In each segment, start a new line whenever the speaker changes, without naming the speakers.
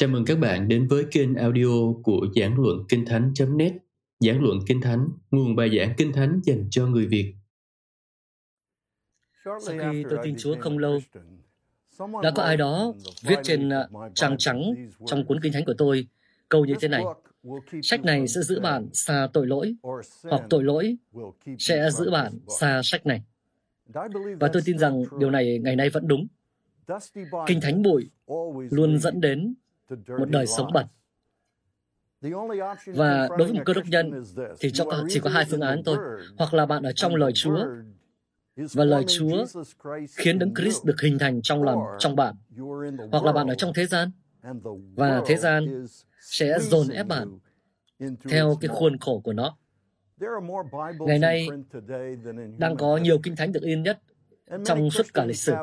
Chào mừng các bạn đến với kênh audio của Giảng Luận Kinh Thánh.net Giảng Luận Kinh Thánh, nguồn bài giảng Kinh Thánh dành cho người Việt.
Sau khi tôi tin Chúa không lâu, đã có ai đó viết trên à, trang trắng trong cuốn Kinh Thánh của tôi câu như thế này. Sách này sẽ giữ bạn xa tội lỗi, hoặc tội lỗi sẽ giữ bạn xa sách này. Và tôi tin rằng điều này ngày nay vẫn đúng. Kinh Thánh bụi luôn dẫn đến một đời sống bẩn. Và đối với một cơ đốc nhân thì cho chỉ có hai phương án thôi. Hoặc là bạn ở trong lời Chúa và lời Chúa khiến Đấng Christ được hình thành trong lòng trong bạn. Hoặc là bạn ở trong thế gian và thế gian sẽ dồn ép bạn theo cái khuôn khổ của nó. Ngày nay, đang có nhiều kinh thánh được in nhất trong suốt cả lịch sử.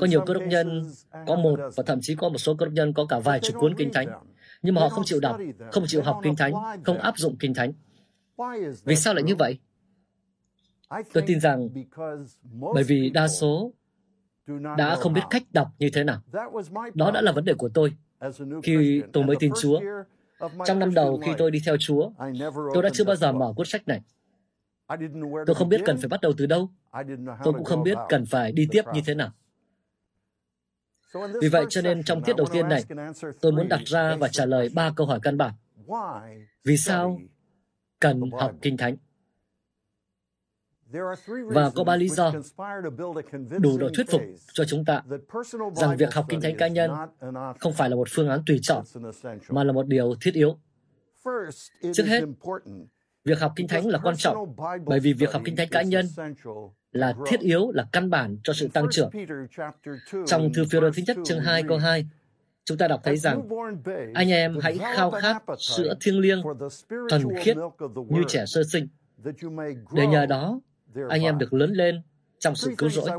Có nhiều cơ đốc nhân có một và thậm chí có một số cơ đốc nhân có cả vài chục cuốn kinh thánh, nhưng mà họ không chịu đọc, không chịu học kinh thánh, không áp dụng kinh thánh. Vì sao lại như vậy? Tôi tin rằng bởi vì đa số đã không biết cách đọc như thế nào. Đó đã là vấn đề của tôi khi tôi mới tin Chúa. Trong năm đầu khi tôi đi theo Chúa, tôi đã chưa bao giờ mở cuốn sách này. Tôi không biết cần phải bắt đầu từ đâu. Tôi cũng không biết cần phải đi tiếp như thế nào. Vì vậy cho nên trong tiết đầu tiên này, tôi muốn đặt ra và trả lời ba câu hỏi căn bản. Vì sao cần học Kinh Thánh? Và có ba lý do đủ độ thuyết phục cho chúng ta rằng việc học Kinh Thánh cá nhân không phải là một phương án tùy chọn, mà là một điều thiết yếu. Trước hết, Việc học Kinh Thánh là quan trọng bởi vì việc học Kinh Thánh cá nhân là thiết yếu, là căn bản cho sự tăng trưởng. Trong thư phiêu thứ nhất chương 2 câu 2, chúng ta đọc thấy rằng anh em hãy khao khát sữa thiêng liêng, thuần khiết như trẻ sơ sinh, để nhờ đó anh em được lớn lên trong sự cứu rỗi.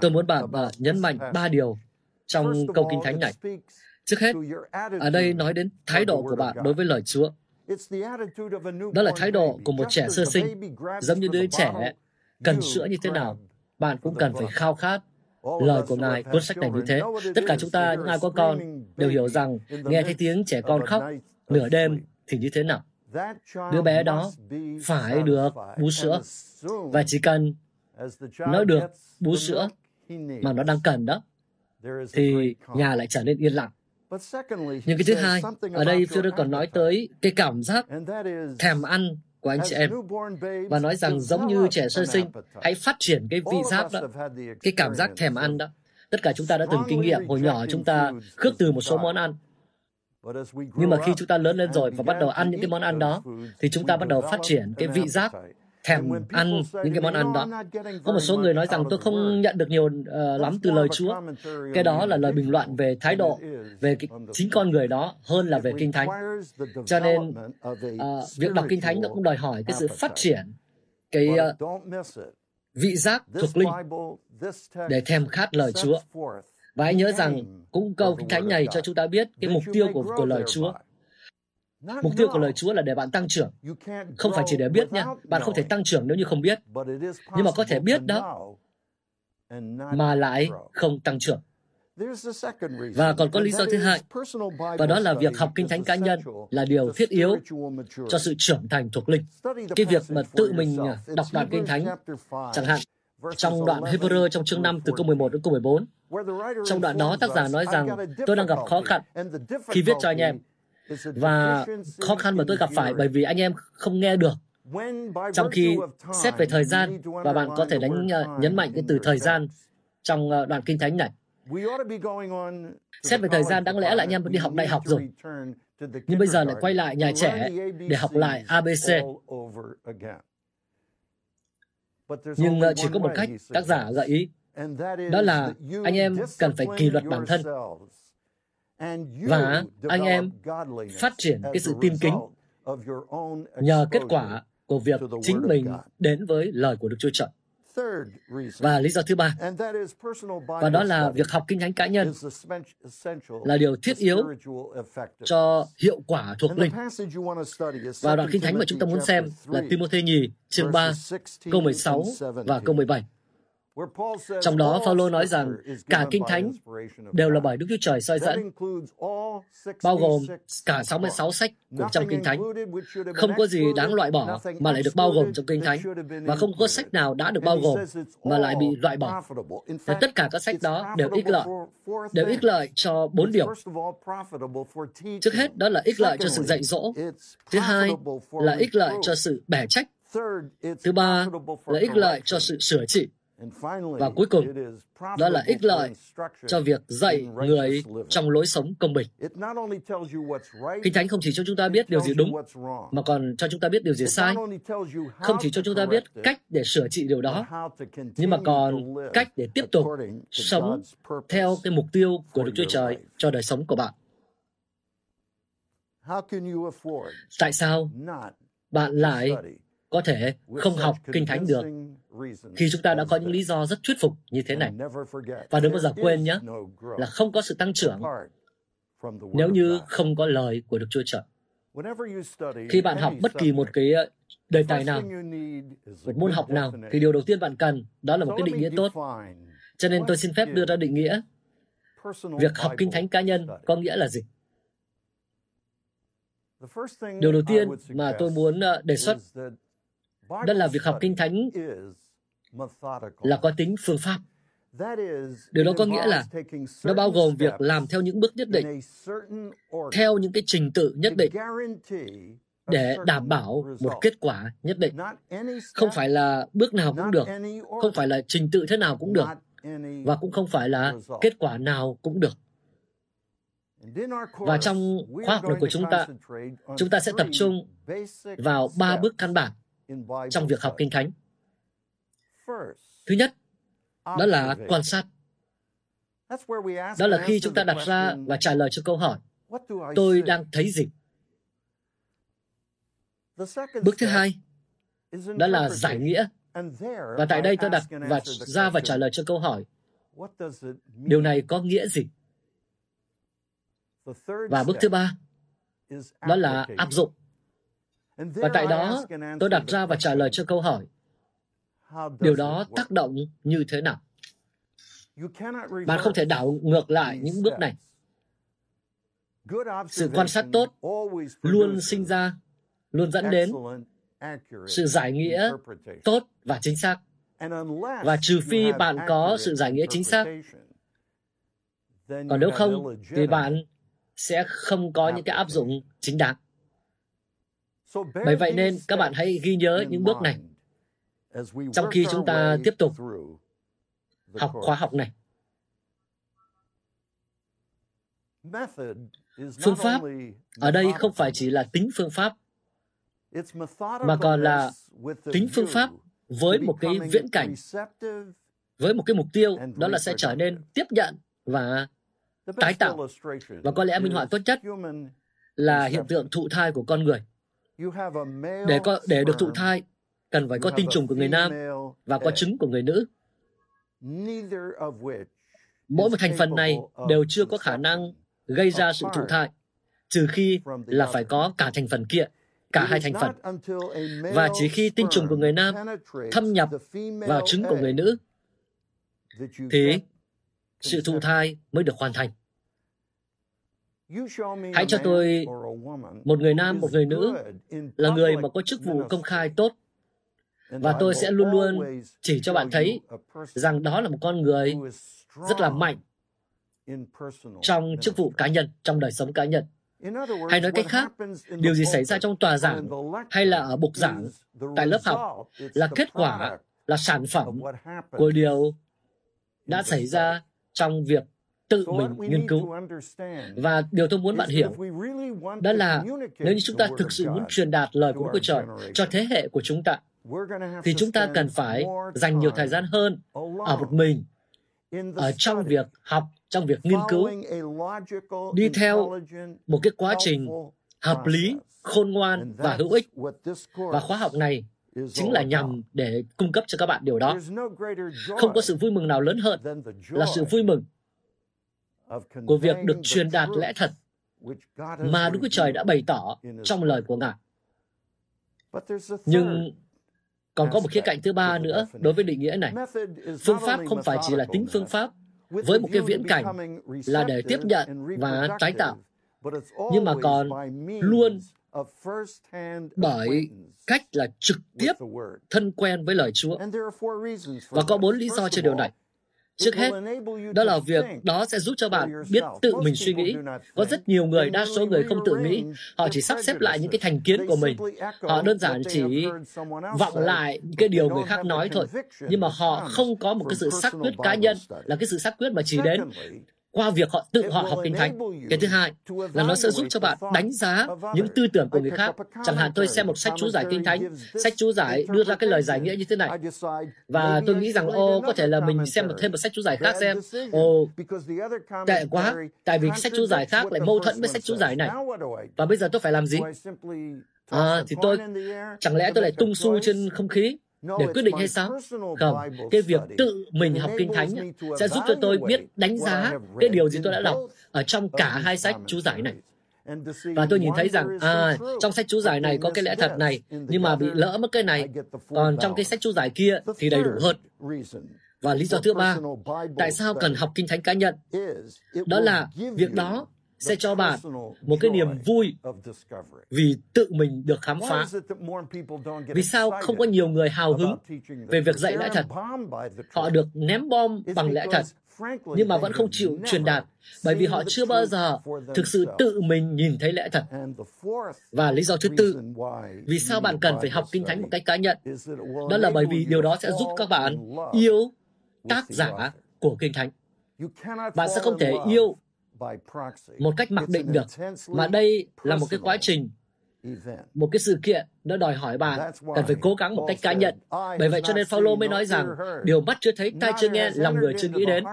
Tôi muốn bạn uh, nhấn mạnh ba điều trong câu Kinh Thánh này. Trước hết, ở đây nói đến thái độ của bạn đối với lời Chúa. Đó là thái độ của một trẻ sơ sinh, giống như đứa trẻ cần sữa như thế nào, bạn cũng cần phải khao khát lời của Ngài, cuốn sách này như thế. Tất cả chúng ta, những ai có con, đều hiểu rằng nghe thấy tiếng trẻ con khóc nửa đêm thì như thế nào. Đứa bé đó phải được bú sữa, và chỉ cần nó được bú sữa mà nó đang cần đó, thì nhà lại trở nên yên lặng. Nhưng cái thứ hai, ở đây Führer còn nói tới cái cảm giác thèm ăn của anh chị em. và nói rằng giống như trẻ sơ sinh, hãy phát triển cái vị giác đó, cái cảm giác thèm ăn đó. Tất cả chúng ta đã từng kinh nghiệm hồi nhỏ chúng ta khước từ một số món ăn. Nhưng mà khi chúng ta lớn lên rồi và bắt đầu ăn những cái món ăn đó, thì chúng ta bắt đầu phát triển cái vị giác thèm ăn những cái món ăn đó. Có một số người nói rằng tôi không nhận được nhiều uh, lắm từ lời Chúa. Cái đó là lời bình luận về thái độ, về cái, chính con người đó hơn là về Kinh Thánh. Cho nên uh, việc đọc Kinh Thánh nó cũng đòi hỏi cái sự phát triển cái uh, vị giác thuộc linh để thèm khát lời Chúa. Và hãy nhớ rằng cũng câu Kinh Thánh này cho chúng ta biết cái mục tiêu của, của lời Chúa Mục tiêu của lời Chúa là để bạn tăng trưởng. Không phải chỉ để biết nha. Bạn không thể tăng trưởng nếu như không biết. Nhưng mà có thể biết đó mà lại không tăng trưởng. Và còn có lý do thứ hai, và đó là việc học kinh thánh cá nhân là điều thiết yếu cho sự trưởng thành thuộc linh. Cái việc mà tự mình à, đọc đoạn kinh thánh, chẳng hạn trong đoạn Hebrew trong chương 5 từ câu 11 đến câu 14. Trong đoạn đó tác giả nói rằng tôi đang gặp khó khăn khi viết cho anh em và khó khăn mà tôi gặp phải bởi vì anh em không nghe được. Trong khi xét về thời gian, và bạn có thể đánh ờ, nhấn mạnh cái từ thời gian trong ờ, đoạn kinh thánh này. Xét về thời gian, đáng lẽ là anh em đi học đại học rồi. Nhưng bây giờ lại quay lại nhà trẻ để học lại abc nhưng ờ, chỉ có một cách, tác giả gợi ý. Đó là anh em cần phải kỷ luật bản thân và anh em phát triển cái sự tin kính nhờ kết quả của việc chính mình đến với lời của Đức Chúa Trời. Và lý do thứ ba, và đó là việc học kinh thánh cá nhân là điều thiết yếu cho hiệu quả thuộc linh. Và đoạn kinh thánh mà chúng ta muốn xem là Timothy nhì, chương 3, câu 16 và câu 17. Trong đó, Phaolô nói rằng cả Kinh Thánh đều là bởi Đức Chúa Trời soi dẫn, bao gồm cả 66 sách của trong Kinh Thánh. Không có gì đáng loại bỏ mà lại được bao gồm trong Kinh Thánh, và không có sách nào đã được bao gồm mà lại bị loại bỏ. Và tất cả các sách đó đều ích lợi, đều ích lợi cho bốn điều. Trước hết, đó là ích lợi cho sự dạy dỗ. Thứ hai là ích lợi cho sự bẻ trách. Thứ ba là ích lợi cho sự sửa trị. Và cuối cùng, đó là ích lợi cho việc dạy người trong lối sống công bình. Kinh Thánh không chỉ cho chúng ta biết điều gì đúng, mà còn cho chúng ta biết điều gì sai. Không chỉ cho chúng ta biết cách để sửa trị điều đó, nhưng mà còn cách để tiếp tục sống theo cái mục tiêu của Đức Chúa Trời cho đời sống của bạn. Tại sao bạn lại có thể không học Kinh Thánh được khi chúng ta đã có những lý do rất thuyết phục như thế này. Và đừng bao giờ quên nhé, là không có sự tăng trưởng nếu như không có lời của Đức Chúa Trời. Khi bạn học bất kỳ một cái ờ, đề tài nào, một môn học nào, thì điều đầu tiên bạn cần đó là một cái định nghĩa tốt. Cho nên tôi xin phép đưa ra định nghĩa. Việc học kinh thánh cá nhân có nghĩa là gì? Điều đầu tiên mà tôi muốn ờ, đề xuất đó là việc học kinh thánh là có tính phương pháp. Điều đó có nghĩa là nó bao gồm việc làm theo những bước nhất định, theo những cái trình tự nhất định để đảm bảo một kết quả nhất định. Không phải là bước nào cũng được, không phải là trình tự thế nào cũng được, và cũng không phải là kết quả nào cũng được. Và trong khóa học này của chúng ta, chúng ta sẽ tập trung vào ba bước căn bản trong việc học Kinh Thánh. Thứ nhất, đó là quan sát. Đó là khi chúng ta đặt ra và trả lời cho câu hỏi, tôi đang thấy gì? Bước thứ hai, đó là giải nghĩa. Và tại đây tôi đặt và ra và trả lời cho câu hỏi, điều này có nghĩa gì? Và bước thứ ba, đó là áp dụng. Và tại đó, tôi đặt ra và trả lời cho câu hỏi, điều đó tác động như thế nào? Bạn không thể đảo ngược lại những bước này. Sự quan sát tốt luôn sinh ra, luôn dẫn đến sự giải nghĩa tốt và chính xác. Và trừ phi bạn có sự giải nghĩa chính xác, còn nếu không thì bạn sẽ không có những cái áp dụng chính đáng. Bởi vậy nên các bạn hãy ghi nhớ những bước này trong khi chúng ta tiếp tục học khóa học này. Phương pháp ở đây không phải chỉ là tính phương pháp, mà còn là tính phương pháp với một cái viễn cảnh, với một cái mục tiêu đó là sẽ trở nên tiếp nhận và tái tạo. Và có lẽ minh họa tốt nhất là hiện tượng thụ thai của con người. Để có để được thụ thai, cần phải có tinh trùng của người nam và có trứng của người nữ. Mỗi một thành phần này đều chưa có khả năng gây ra sự thụ thai, trừ khi là phải có cả thành phần kia, cả hai thành phần. Và chỉ khi tinh trùng của người nam thâm nhập vào trứng của người nữ, thì sự thụ thai mới được hoàn thành. Hãy cho tôi một người nam, một người nữ là người mà có chức vụ công khai tốt. Và tôi sẽ luôn luôn chỉ cho bạn thấy rằng đó là một con người rất là mạnh trong chức vụ cá nhân, trong đời sống cá nhân. Hay nói cách khác, điều gì xảy ra trong tòa giảng hay là ở bục giảng tại lớp học là kết quả, là sản phẩm của điều đã xảy ra trong việc tự mình nghiên cứu. Và điều tôi muốn bạn hiểu đó là nếu như chúng ta thực sự muốn truyền đạt lời của Đức Chúa Trời cho thế hệ của chúng ta, thì chúng ta cần phải dành nhiều thời gian hơn ở một mình, ở trong việc học, trong việc nghiên cứu, đi theo một cái quá trình hợp lý, khôn ngoan và hữu ích. Và khóa học này chính là nhằm để cung cấp cho các bạn điều đó. Không có sự vui mừng nào lớn hơn là sự vui mừng của việc được truyền đạt lẽ thật mà Đức Chúa Trời đã bày tỏ trong lời của Ngài. Nhưng Còn có một khía cạnh thứ ba nữa đối với định nghĩa này. Phương pháp không phải chỉ là tính phương pháp với một cái viễn cảnh là để tiếp nhận và tái tạo, nhưng mà còn luôn bởi cách là trực tiếp thân quen với lời Chúa. Và có bốn lý do cho điều này. Trước hết, đó là việc đó sẽ giúp cho bạn biết tự mình suy nghĩ. Có rất nhiều người, đa số người không tự nghĩ. Họ chỉ sắp xếp lại những cái thành kiến của mình. Họ đơn giản chỉ vọng lại những cái điều người khác nói thôi. Nhưng mà họ không có một cái sự xác quyết cá nhân, là cái sự xác quyết mà chỉ đến qua việc họ tự họ học kinh thánh. Cái thứ hai là nó sẽ giúp cho bạn đánh giá những tư tưởng của người khác. Chẳng hạn tôi xem một sách chú giải kinh thánh, sách chú giải đưa ra cái lời giải nghĩa như thế này. Và tôi nghĩ rằng, ô, có thể là mình xem một thêm một sách chú giải khác xem. Ồ, tệ quá, tại vì sách chú giải khác lại mâu thuẫn với sách chú giải này. Và bây giờ tôi phải làm gì? À, thì tôi, chẳng lẽ tôi lại tung xu trên không khí? Để quyết định hay sao? Không, cái việc tự mình học kinh thánh sẽ giúp cho tôi biết đánh giá cái điều gì tôi đã đọc ở trong cả hai sách chú giải này. Và tôi nhìn thấy rằng, à, trong sách chú giải này có cái lẽ thật này, nhưng mà bị lỡ mất cái này, còn trong cái sách chú giải kia thì đầy đủ hơn. Và lý do thứ ba, tại sao cần học kinh thánh cá nhân? Đó là việc đó sẽ cho bạn một cái niềm vui vì tự mình được khám phá. Vì sao không có nhiều người hào hứng về việc dạy lẽ thật? Họ được ném bom bằng lẽ thật, nhưng mà vẫn không chịu truyền đạt bởi vì họ chưa bao giờ thực sự tự mình nhìn thấy lẽ thật. Và lý do thứ tư, vì sao bạn cần phải học kinh thánh một cách cá nhân? Đó là bởi vì điều đó sẽ giúp các bạn yêu tác giả của kinh thánh. Bạn sẽ không thể yêu một cách mặc định được mà đây là một cái quá trình một cái sự kiện nó đòi hỏi bạn cần phải cố gắng một cách cá nhân. Bởi vậy cho nên Phaolô mới nói rằng điều mắt chưa thấy, tai chưa nghe, lòng người chưa nghĩ đến.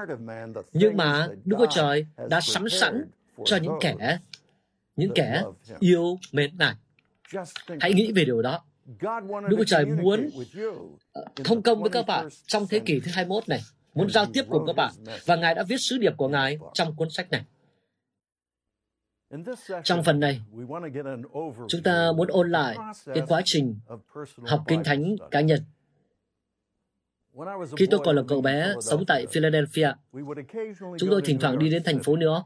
Nhưng mà Đức Chúa Trời đã sắm sẵn cho những kẻ những kẻ yêu mến Ngài. Hãy nghĩ về điều đó. Đức Chúa Trời muốn ờ, thông công với các bạn trong thế kỷ thứ 21 này, muốn giao tiếp cùng các bạn và Ngài đã viết sứ điệp của Ngài trong cuốn sách này. Trong phần này, chúng ta muốn ôn lại cái quá trình học kinh thánh cá nhân. Khi tôi còn là cậu bé sống tại Philadelphia, chúng tôi thỉnh thoảng đi đến thành phố New York.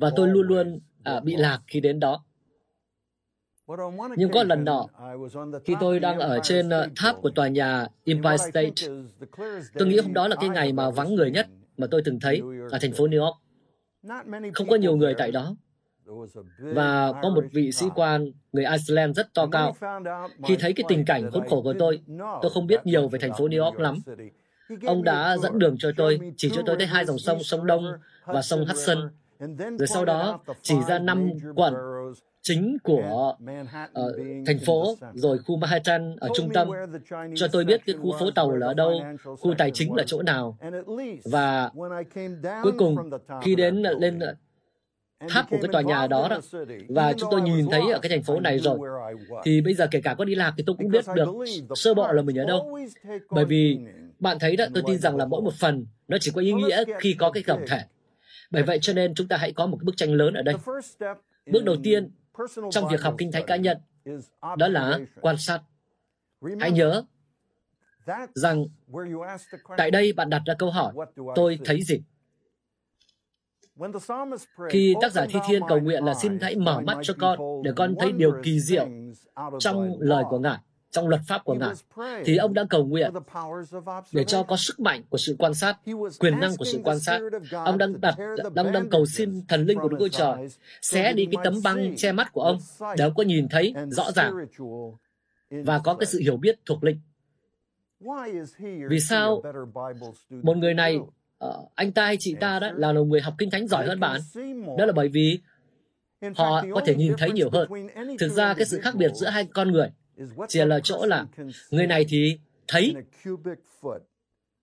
Và tôi luôn luôn à, bị lạc khi đến đó. Nhưng có lần nọ, khi tôi đang ở trên uh, tháp của tòa nhà Empire State, tôi nghĩ hôm đó là cái ngày mà vắng người nhất mà tôi từng thấy ở thành phố New York. Không có nhiều người tại đó và có một vị sĩ quan người Iceland rất to cao. Khi thấy cái tình cảnh khốn khổ của tôi, tôi không biết nhiều về thành phố New York lắm. Ông đã dẫn đường cho tôi, chỉ cho tôi thấy hai dòng sông, sông Đông và sông Hudson. Rồi sau đó chỉ ra năm quận chính của uh, thành phố, rồi khu Manhattan ở trung tâm, cho tôi biết cái khu phố tàu là ở đâu, khu tài chính là chỗ nào. Và cuối cùng, khi đến lên tháp của cái tòa nhà đó đó. Và chúng tôi nhìn thấy ở cái thành phố này rồi. thì bây giờ kể cả có đi lạc thì tôi cũng biết được sơ bộ là mình ở đâu. bởi vì bạn thấy đó tôi tin rằng là mỗi một phần nó chỉ có ý nghĩa khi có cái tổng thể. Bởi vậy cho nên chúng ta hãy có một bức tranh lớn ở đây. Bước đầu tiên trong việc học kinh thánh cá nhân đó là quan sát. Hãy nhớ rằng tại đây bạn đặt ra câu hỏi tôi thấy gì khi tác giả Thi Thiên cầu nguyện là xin hãy mở mắt cho con để con thấy điều kỳ diệu trong lời của Ngài, trong luật pháp của Ngài, thì ông đã cầu nguyện để cho có sức mạnh của sự quan sát, quyền năng của sự quan sát. Ông đang đặt, ông đang cầu xin thần linh của Đức Chúa Trời xé đi cái tấm băng che mắt của ông. để ông có nhìn thấy rõ ràng. và có cái sự hiểu biết thuộc linh. Vì sao một người này uh, anh ta hay chị ta đó là một người học kinh thánh giỏi hơn bạn. Đó là bởi vì họ có thể nhìn thấy nhiều hơn. Thực ra cái sự khác biệt giữa hai con người chỉ là chỗ là người này thì thấy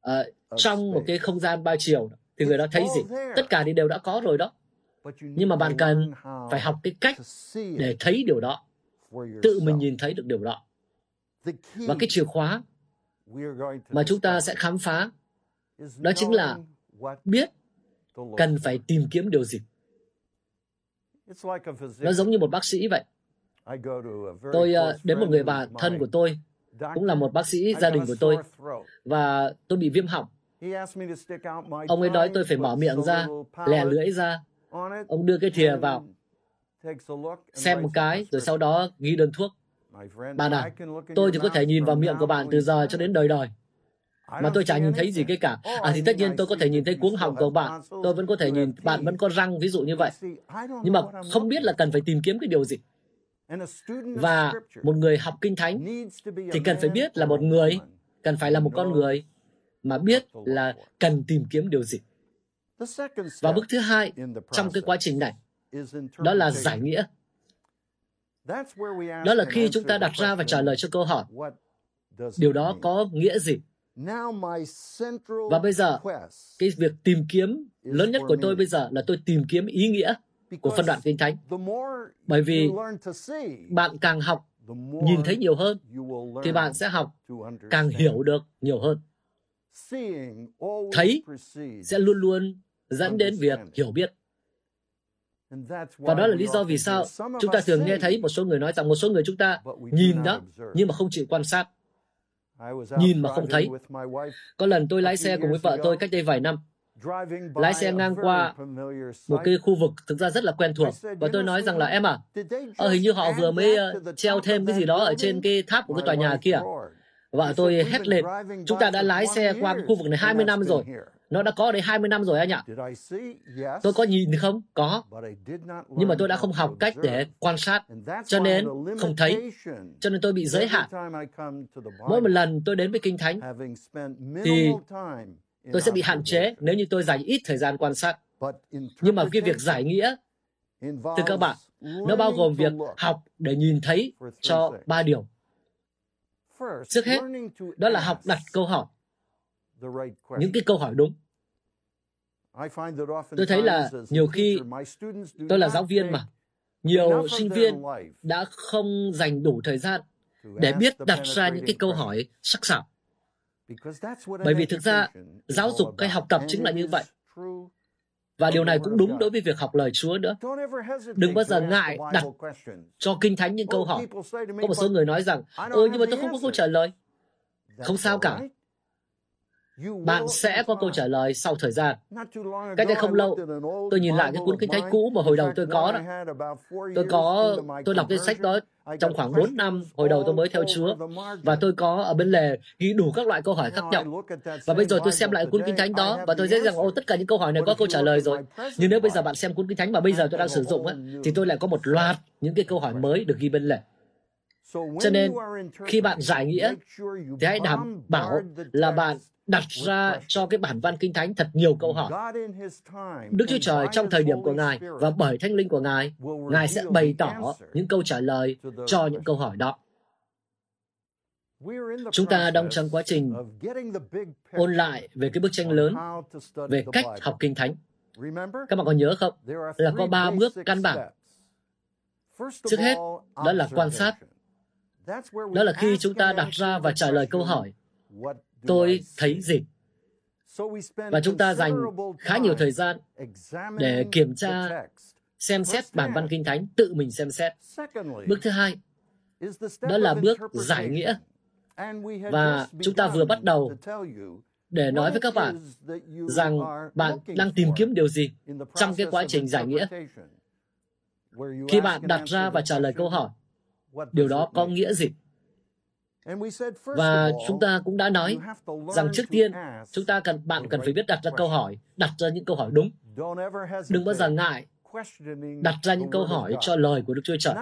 uh, trong một cái không gian ba chiều thì người đó thấy gì? Tất cả thì đều đã có rồi đó. Nhưng mà bạn cần phải học cái cách để thấy điều đó tự mình nhìn thấy được điều đó. Và cái chìa khóa mà chúng ta sẽ khám phá đó chính là biết cần phải tìm kiếm điều gì nó giống như một bác sĩ vậy tôi uh, đến một người bạn thân của tôi cũng là một bác sĩ gia đình của tôi và tôi bị viêm họng. Ông ấy nói tôi phải mở miệng ra, lè lưỡi ra. Ông đưa cái thìa vào, xem một cái, rồi sau đó ghi đơn thuốc. Bạn à, tôi thì có thể nhìn vào miệng của bạn từ giờ cho đến đời đời. Mà tôi chả nhìn thấy gì cái cả. À thì tất nhiên tôi có thể nhìn thấy cuống họng của bạn. Tôi vẫn có thể nhìn bạn vẫn có răng, ví dụ như vậy. Nhưng mà không biết là cần phải tìm kiếm cái điều gì. Và một người học kinh thánh thì cần phải biết là một người, cần phải là một con người mà biết là cần tìm kiếm điều gì. Và bước thứ hai trong cái quá trình này, đó là giải nghĩa. Đó là khi chúng ta đặt ra và trả lời cho câu hỏi, điều đó có nghĩa gì? Và bây giờ, cái việc tìm kiếm lớn nhất của tôi bây giờ là tôi tìm kiếm ý nghĩa của phân đoạn Kinh Thánh. Bởi vì bạn càng học, nhìn thấy nhiều hơn, thì bạn sẽ học càng hiểu được nhiều hơn. Thấy sẽ luôn luôn dẫn đến việc hiểu biết. Và đó là lý do vì sao chúng ta thường nghe thấy một số người nói rằng một số người chúng ta nhìn đó, nhưng mà không chịu quan sát. Nhìn mà không thấy. Có lần tôi lái xe cùng với vợ tôi cách đây vài năm. lái xe ngang qua một cái khu vực thực ra rất là quen thuộc. Và tôi nói rằng là em à ờ, hình như họ vừa mới uh, treo thêm cái gì đó ở trên cái tháp của cái tòa nhà kia. Vợ tôi hét lên chúng ta đã lái xe qua cái khu vực này 20 năm rồi nó đã có đây 20 năm rồi anh ạ. Tôi có nhìn không? Có. Nhưng mà tôi đã không học cách để quan sát, cho nên không thấy. Cho nên tôi bị giới hạn. Mỗi một lần tôi đến với Kinh Thánh, thì tôi sẽ bị hạn chế nếu như tôi dành ít thời gian quan sát. Nhưng mà cái việc giải nghĩa, thưa các bạn, nó bao gồm việc học để nhìn thấy cho ba điều. Trước hết, đó là học đặt câu hỏi. Những cái câu hỏi đúng. Tôi thấy là nhiều khi tôi là giáo viên mà, nhiều sinh viên đã không dành đủ thời gian để biết đặt ra những cái câu hỏi sắc sảo. Bởi vì thực ra, giáo dục cái học tập chính là như vậy. Và điều này cũng đúng đối với việc học lời Chúa nữa. Đừng bao giờ ngại đặt cho Kinh Thánh những câu hỏi. Có một số người nói rằng, ừ nhưng mà tôi không có câu trả lời. Không sao cả bạn sẽ có câu trả lời sau thời gian. Cách đây không lâu, tôi nhìn lại cái cuốn kinh thánh cũ mà hồi đầu tôi có đó. Tôi có, tôi đọc cái sách đó trong khoảng 4 năm hồi đầu tôi mới theo Chúa. và tôi có ở bên lề ghi đủ các loại câu hỏi khác nhau. và bây giờ tôi xem lại cuốn kinh thánh đó và tôi thấy rằng ô tất cả những câu hỏi này có câu trả lời rồi. nhưng nếu bây giờ bạn xem cuốn kinh thánh mà bây giờ tôi đang sử dụng ấy, thì tôi lại có một loạt những cái câu hỏi mới được ghi bên lề. Cho nên khi bạn giải nghĩa thì hãy đảm bảo là bạn đặt ra cho cái bản văn kinh thánh thật nhiều câu hỏi. Đức Chúa Trời trong thời điểm của Ngài và bởi thánh linh của Ngài, Ngài sẽ bày tỏ những câu trả lời cho những câu hỏi đó. Chúng ta đang trong quá trình ôn lại về cái bức tranh lớn về cách học kinh thánh. Các bạn còn nhớ không? Là có ba bước căn bản. Trước hết, đó là quan sát. Đó là khi chúng ta đặt ra và trả lời câu hỏi tôi thấy gì và chúng ta dành khá nhiều thời gian để kiểm tra, xem xét bản văn kinh thánh, tự mình xem xét. Bước thứ hai, đó là bước giải nghĩa. Và chúng ta vừa bắt đầu để nói với các bạn rằng bạn đang tìm kiếm điều gì trong cái quá trình giải nghĩa. Khi bạn đặt ra và trả lời câu hỏi, điều đó có nghĩa gì? Và chúng ta cũng đã nói rằng trước tiên chúng ta cần bạn cần phải biết đặt ra câu hỏi, đặt ra những câu hỏi đúng. Đừng bao giờ ngại đặt ra những câu hỏi cho lời của Đức Chúa Trời.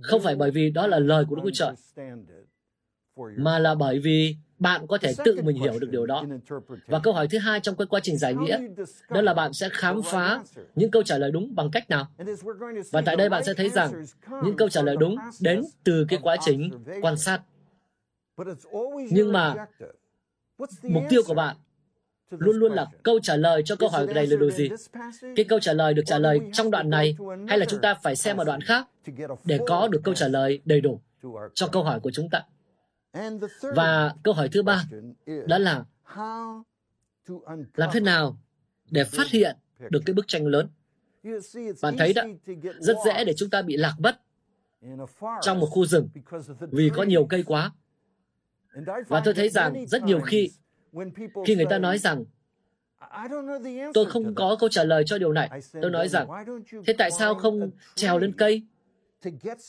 Không phải bởi vì đó là lời của Đức Chúa Trời, mà là bởi vì bạn có thể tự mình hiểu được điều đó. Và câu hỏi thứ hai trong cái quá trình giải nghĩa, đó là bạn sẽ khám phá những câu trả lời đúng bằng cách nào. Và tại đây bạn sẽ thấy rằng những câu trả lời đúng đến từ cái quá trình quan sát. Nhưng mà mục tiêu của bạn luôn luôn là câu trả lời cho câu hỏi này là điều gì? Cái câu trả lời được trả lời trong đoạn này hay là chúng ta phải xem ở đoạn khác để có được câu trả lời đầy đủ cho câu hỏi của chúng ta? Và câu hỏi thứ ba đó là làm thế nào để phát hiện được cái bức tranh lớn? Bạn thấy đó, rất dễ để chúng ta bị lạc mất trong một khu rừng vì có nhiều cây quá. Và tôi thấy rằng rất nhiều khi, khi người ta nói rằng tôi không có câu trả lời cho điều này, tôi nói rằng, thế tại sao không trèo lên cây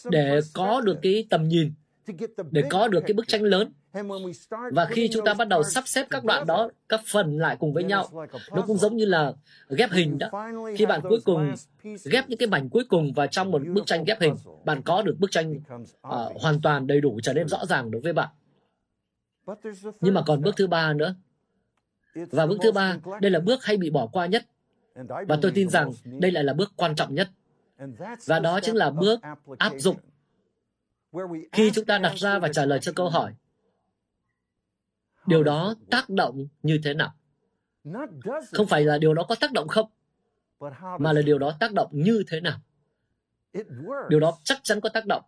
để có được cái tầm nhìn, để có được cái bức tranh lớn? Và khi chúng ta bắt đầu sắp xếp các đoạn đó, các phần lại cùng với nhau, nó cũng giống như là ghép hình đó. Khi bạn cuối cùng ghép những cái mảnh cuối cùng vào trong một bức tranh ghép hình, bạn có được bức tranh uh, hoàn toàn đầy đủ trở nên rõ ràng đối với bạn. Nhưng mà còn bước thứ ba nữa. Và bước thứ ba, đây là bước hay bị bỏ qua nhất. Và tôi tin rằng đây lại là bước quan trọng nhất. Và đó chính là bước áp dụng. Khi chúng ta đặt ra và trả lời cho câu hỏi, điều đó tác động như thế nào? Không phải là điều đó có tác động không mà là điều đó tác động như thế nào? Điều đó chắc chắn có tác động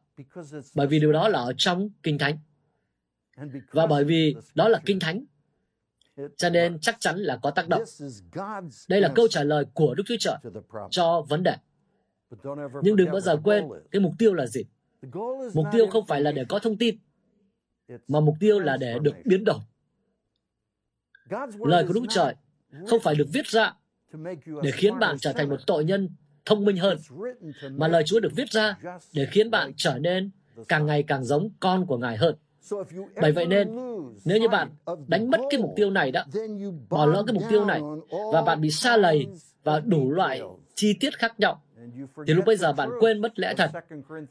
bởi vì điều đó là ở trong kinh thánh. Và bởi vì đó là kinh thánh cho nên chắc chắn là có tác động. Đây là câu trả lời của đức chúa trời cho vấn đề. Nhưng đừng bao giờ quên cái mục tiêu là gì mục tiêu không phải là để có thông tin mà mục tiêu là để được biến đổi. Lời của Đức Trời không phải được viết ra để khiến bạn trở thành một tội nhân thông minh hơn, mà lời Chúa được viết ra để khiến bạn trở nên càng ngày càng giống con của Ngài hơn. Bởi vậy nên, nếu như bạn đánh mất cái mục tiêu này đó, bỏ lỡ cái mục tiêu này, và bạn bị xa lầy và đủ loại chi tiết khác nhau, thì lúc bây giờ bạn quên mất lẽ thật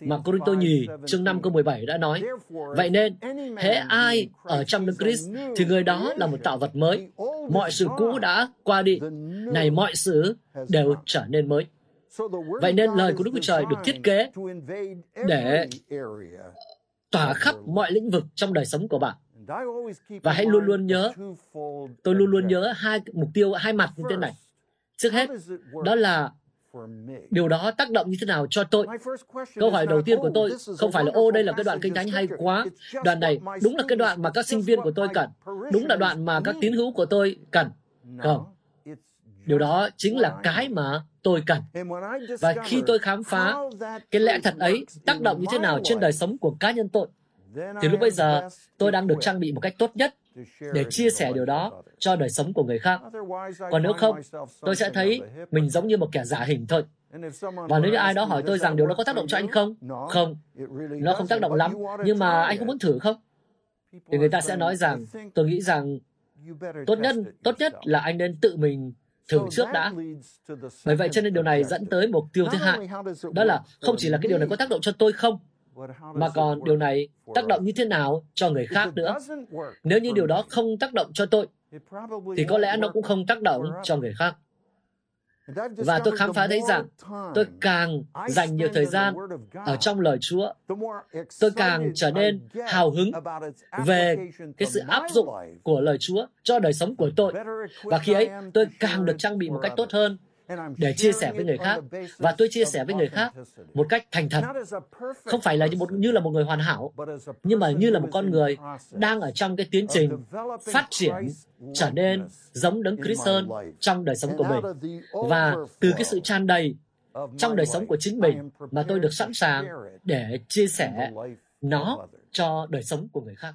mà Cô-rinh-tô nhì chương 5 câu 17 đã nói. Vậy nên, hễ ai ở trong Đức Christ thì người đó là một tạo vật mới. Mọi sự cũ đã qua đi, này mọi sự đều trở nên mới. Vậy nên lời của Đức Chúa Trời được thiết kế để tỏa khắp mọi lĩnh vực trong đời sống của bạn. Và hãy luôn luôn nhớ, tôi luôn luôn nhớ hai mục tiêu, hai mặt như thế này. Trước hết, đó là điều đó tác động như thế nào cho tôi? Câu hỏi đầu tiên của tôi không phải là ô đây là cái đoạn kinh thánh hay quá. Đoạn này đúng là cái đoạn mà các sinh viên của tôi cần. Đúng là đoạn mà các tín hữu của tôi cần. không. Điều đó chính là cái mà tôi cần. Và khi tôi khám phá cái lẽ thật ấy tác động như thế nào trên đời sống của cá nhân tôi thì lúc bây giờ tôi đang được trang bị một cách tốt nhất để chia sẻ điều đó cho đời sống của người khác. Còn nếu không, tôi sẽ thấy mình giống như một kẻ giả hình thôi. Và nếu như ai đó hỏi tôi rằng điều đó có tác động cho anh không? Không, nó không tác động lắm, nhưng mà anh có muốn thử không? Thì người ta sẽ nói rằng, tôi nghĩ rằng tốt nhất tốt nhất là anh nên tự mình thử trước đã. Bởi vậy cho nên điều này dẫn tới mục tiêu thứ hai, đó là không chỉ là cái điều này có tác động cho tôi không, mà còn điều này tác động như thế nào cho người khác nữa. Nếu như điều đó không tác động cho tôi, thì có lẽ nó cũng không tác động cho người khác. Và tôi khám phá thấy rằng tôi càng dành nhiều thời gian ở trong lời Chúa, tôi càng trở nên hào hứng về cái sự áp dụng của lời Chúa cho đời sống của tôi. Và khi ấy, tôi càng được trang bị một cách tốt hơn để chia sẻ với người khác. và tôi chia sẻ với người khác một cách thành thật. Không phải là như, một, như là một người hoàn hảo nhưng mà như là một con người đang ở trong cái tiến trình phát triển trở nên giống đấng Christ hơn trong đời sống của mình. và từ cái sự tràn đầy trong đời sống của chính mình mà tôi được sẵn sàng để chia sẻ nó cho đời sống của người khác